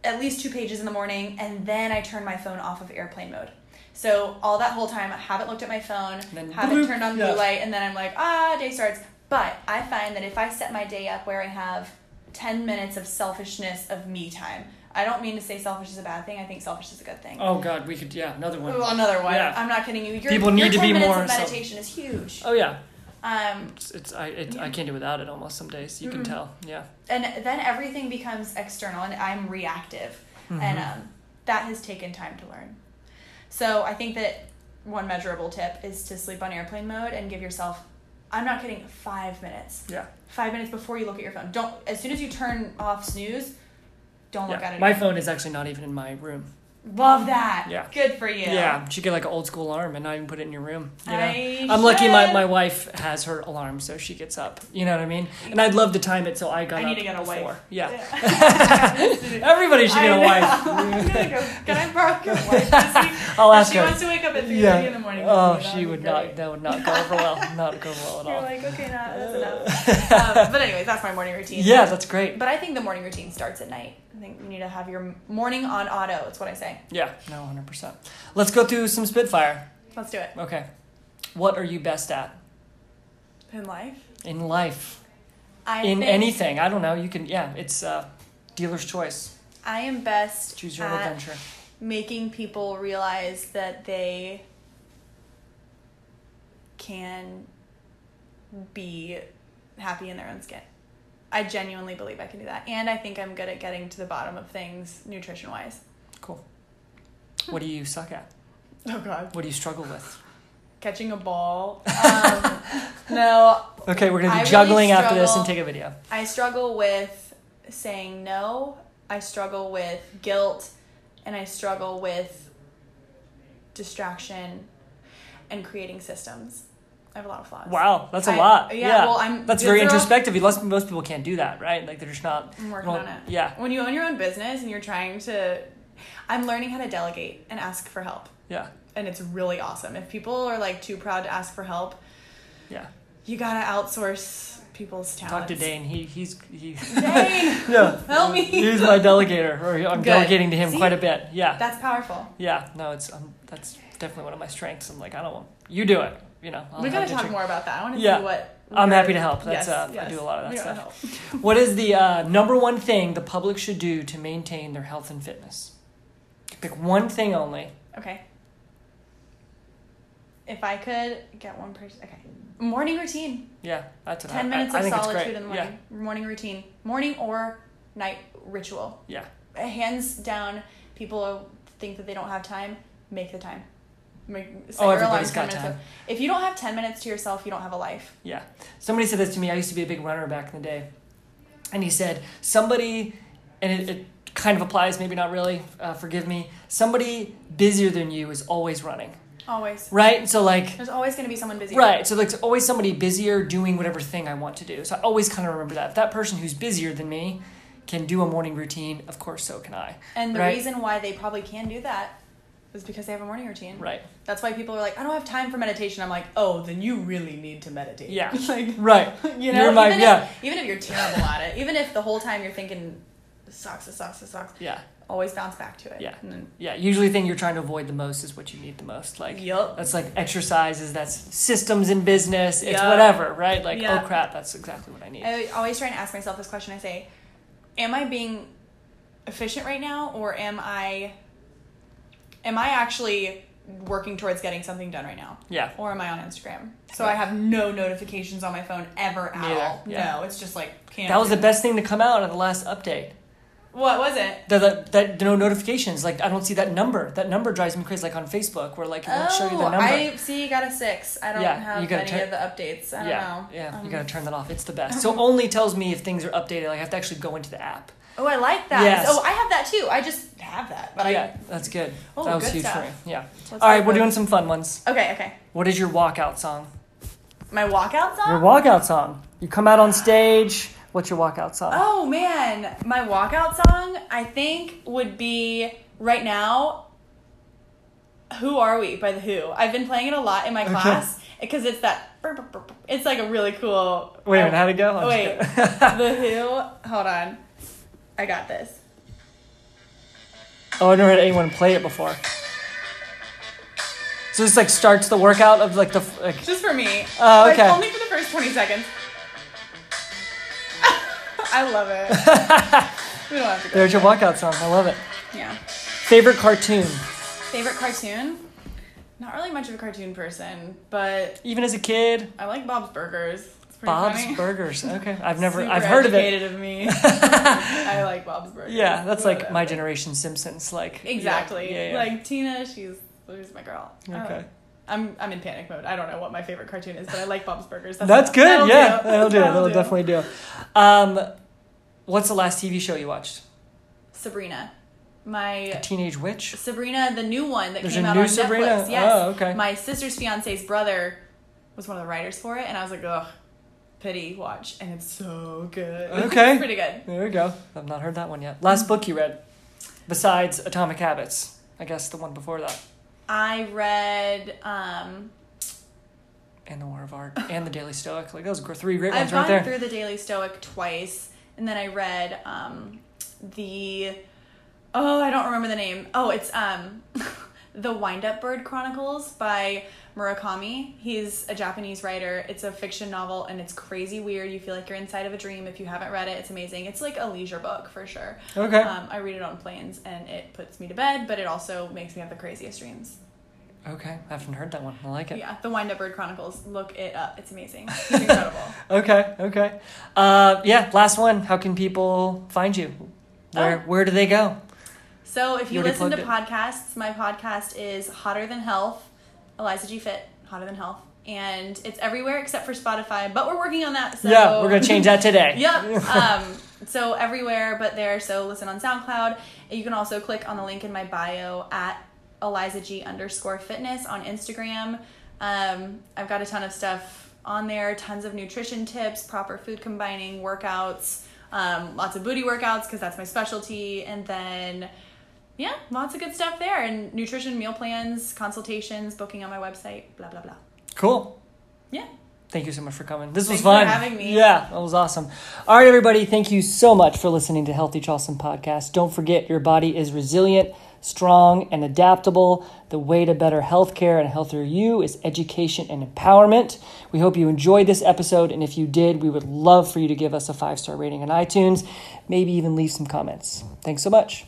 at least two pages in the morning, and then I turn my phone off of airplane mode. So all that whole time, I haven't looked at my phone, then haven't bloop, turned on yeah. blue light, and then I'm like, ah, day starts. But I find that if I set my day up where I have 10 minutes of selfishness of me time, I don't mean to say selfish is a bad thing. I think selfish is a good thing. Oh God, we could. Yeah, another one. Ooh, another one. Yeah. I'm not kidding you. Your, People need to 10 be more of self- meditation is huge. Oh yeah. Um, It's, it's I it, I can't do without it almost some days. You can Mm-mm. tell. Yeah. and then everything becomes external and i'm reactive and Mhm. um, that has taken time to learn so i think that one measurable tip is to sleep on airplane mode and give yourself i'm not kidding five minutes Yeah. five minutes before you look at your phone don't as soon as you turn off snooze don't look yeah. at it My again. phone is actually not even in my room. love that Yeah. good for you Yeah, should get like an old school alarm and not even put it in your room. You know? I I'm lucky my, my wife has her alarm so she gets up. You know what I mean? And I'd love to time it so I got I need to get a wife. before. Yeah. Yeah. [laughs] [laughs] Everybody should get a wife. [laughs] I'm gonna go. Can I borrow your wife this week? I'll ask she her. wants to wake up at three Yeah. in the morning. Oh, she would not. That would not go over well. Not go well at You're all. like, okay, nah, that's enough. um, but anyways, that's my morning routine. Yeah, that's great. But I think the morning routine starts at night. I think you need to have your morning on auto. It's what I say. Yeah, no, 100%. Let's go through some Spitfire. Let's do it. Okay. What are you best at In life, in life? I in think anything? I don't know. You can, yeah, it's uh, dealer's choice. I am best Choose your own at adventure. making people realize that they can be happy in their own skin. I genuinely believe I can do that. And I think I'm good at getting to the bottom of things nutrition wise. Cool. What do you suck at? [laughs] Oh, God. What do you struggle with? Catching a ball. Um, [laughs] no, Okay, we're gonna I do really juggling after this and take a video. I struggle with saying no. I struggle with guilt, and I struggle with distraction and creating systems. I have a lot of flaws. Wow, that's a I- lot. yeah, Yeah, well, I'm- that's very introspective. Most most people can't do that, right? Like they're just not. I'm working on it. Yeah, When you own your own business and you're trying to, I'm learning how to delegate and ask for help, yeah, and it's really awesome. If people are like too proud to ask for help, yeah. you gotta outsource people's talents. Talk to Dane. He he's he. Dane, [laughs] yeah, help me. He's my delegator, or I'm Good. delegating to him See? quite a bit. Yeah, That's powerful. yeah. No, it's um, that's definitely one of my strengths. I'm like, I don't want you do it. You know, I'll we gotta talk check- more about that. I want to Yeah. see what. I'm happy to help. That's, yes, uh, I yes. do a lot of that We stuff. [laughs] What is the uh, number one thing the public should do to maintain their health and fitness? Pick one thing only. Okay. If I could get one person, okay. Morning routine. Yeah, that's what I- 10 minutes I, I of think solitude in the morning. Morning routine. Morning or night ritual. Yeah, Hands down, people think that they don't have time. Make the time. Make, set Oh, everybody's 10 got time. of- if you don't have 10 minutes to yourself, you don't have a life. yeah. Somebody said this to me. I used to be a big runner back in the day, and he said somebody, and it, it kind of applies, maybe not really. Uh, forgive me. Somebody busier than you is always running, Always. right? So like. There's always going to be someone busy. Right. So like always somebody busier doing whatever thing I want to do. So I always kind of remember that. If that person who's busier than me can do a morning routine, of course so can I. And the Right. reason why they probably can do that is because they have a morning routine. Right. That's why people are like, I don't have time for meditation. I'm like, oh, then you really need to meditate. Yeah. [laughs] like, Right. [laughs] you know, even, yeah. if, even if you're terrible at it, even if the whole time you're thinking, this sucks, this sucks, this sucks, Yeah. always bounce back to it. Yeah. And then, Yeah. Usually the thing you're trying to avoid the most is what you need the most. Like yep. that's like exercises, that's systems in business, it's Yeah. whatever, right? Like, Yeah. oh crap, that's exactly what I need. I always try and ask myself this question. I say, am I being efficient right now, or am I, am I actually working towards getting something done right now? yeah. or am I on Instagram? So I have no notifications on my phone ever at Neither, all. yeah. No, it's just like can't. That was the best thing to come out of the last update. What was it? The, the, that no notifications. Like I don't see that number. That number drives me crazy. Like on Facebook, where like it won't show you the Oh, number. I see. You got a six. I don't Yeah, have you any turn- of the updates. I don't yeah, know. yeah, you Um, gotta turn that off. It's the best. [laughs] So only tells me if things are updated. Like I have to actually go into the app. Oh, I like that. Yes. Oh, I have that too. I just have that, but yeah, that's good. Oh, that was good huge stuff. for me. Yeah. All right, we're doing some fun ones. Okay, okay. What is your walkout song? My walkout song. Your walkout song. You come out on stage. What's your walkout song? Oh man, my walkout song I think would be right now. Who are we by the Who? I've been playing it a lot in my Okay. class because it's that. It's like a really cool. Wait a oh, how'd it go? I'm Oh, wait, [laughs] the Who. Hold on, I got this. oh, I've never had anyone play it before. So this like starts the workout of like the like. Just for me. Oh, Like, okay. only for the first twenty seconds. [laughs] I love it. [laughs] we don't have to go. There's your walkout song. I love it. Yeah. Favorite cartoon, Favorite cartoon? Not really much of a cartoon person, but even as a kid. I like Bob's Burgers. Pretty Bob's funny. Burgers. [laughs] Okay, I've never. Super I've heard of it. of me. [laughs] I like Bob's Burgers. Yeah, that's like my generation Simpsons. Like Exactly. Yeah, yeah. Like Tina, she's she's my girl. Okay. I'm I'm in panic mode. I don't know what my favorite cartoon is, but I like Bob's Burgers. That's, That's good. That'll yeah, do. that'll do. That'll do. definitely do. Um, what's the last TV show you watched? Sabrina, my Teenage Witch. Sabrina, the new one that There's came out new on Sabrina? Netflix. Yes. Oh, okay. My sister's fiance's brother was one of the writers for it, and I was like, ugh, pity watch, and it's so good. [laughs] Okay. it's pretty good. There we go. I've not heard that one yet. Last book you read, besides Atomic Habits. I guess the one before that, I read. um and the War of Art, and the Daily Stoic. Like those are three great ones I've right gone there. through the Daily Stoic twice, and then I read um, the oh I don't remember the name. Oh, it's um, [laughs] the Wind Up Bird Chronicles by Murakami. He's a Japanese writer. It's a fiction novel, and it's crazy weird. You feel like you're inside of a dream. If you haven't read it, it's amazing. It's like a leisure book for sure. Okay. Um, I read it on planes, and it puts me to bed, but it also makes me have the craziest dreams. okay, I haven't heard that one. I like it. Yeah, the Wind Up Bird Chronicles. Look it up. It's amazing. It's [laughs] incredible. Okay, okay. Uh, yeah, last one. How can people find you? Where Oh. where do they go? So if you, You listen to plugged podcasts, my podcast is Hotter Than Health, Eliza G Fit, Hotter Than Health, and it's everywhere except for Spotify. But we're working on that. So yeah, we're gonna change that today. [laughs] yep. [laughs] Um, so everywhere but there. So listen on SoundCloud. You can also click on the link in my bio at Eliza G underscore fitness on Instagram. Um, I've got a ton of stuff on there, tons of nutrition tips, proper food combining, workouts, um, lots of booty workouts because that's my specialty, and then yeah, lots of good stuff there, and nutrition meal plans, consultations, booking on my website, blah blah blah. Cool. Yeah. Thank you so much for coming. This Thanks was fun. for having me. Yeah, that was awesome. All right, everybody, thank you so much for listening to Healthy Charleston podcast. Don't forget, your body is resilient, strong, and adaptable. The way to better healthcare and a healthier you is education and empowerment. We hope you enjoyed this episode, and if you did, we would love for you to give us a five star rating on iTunes, maybe even leave some comments. Thanks so much.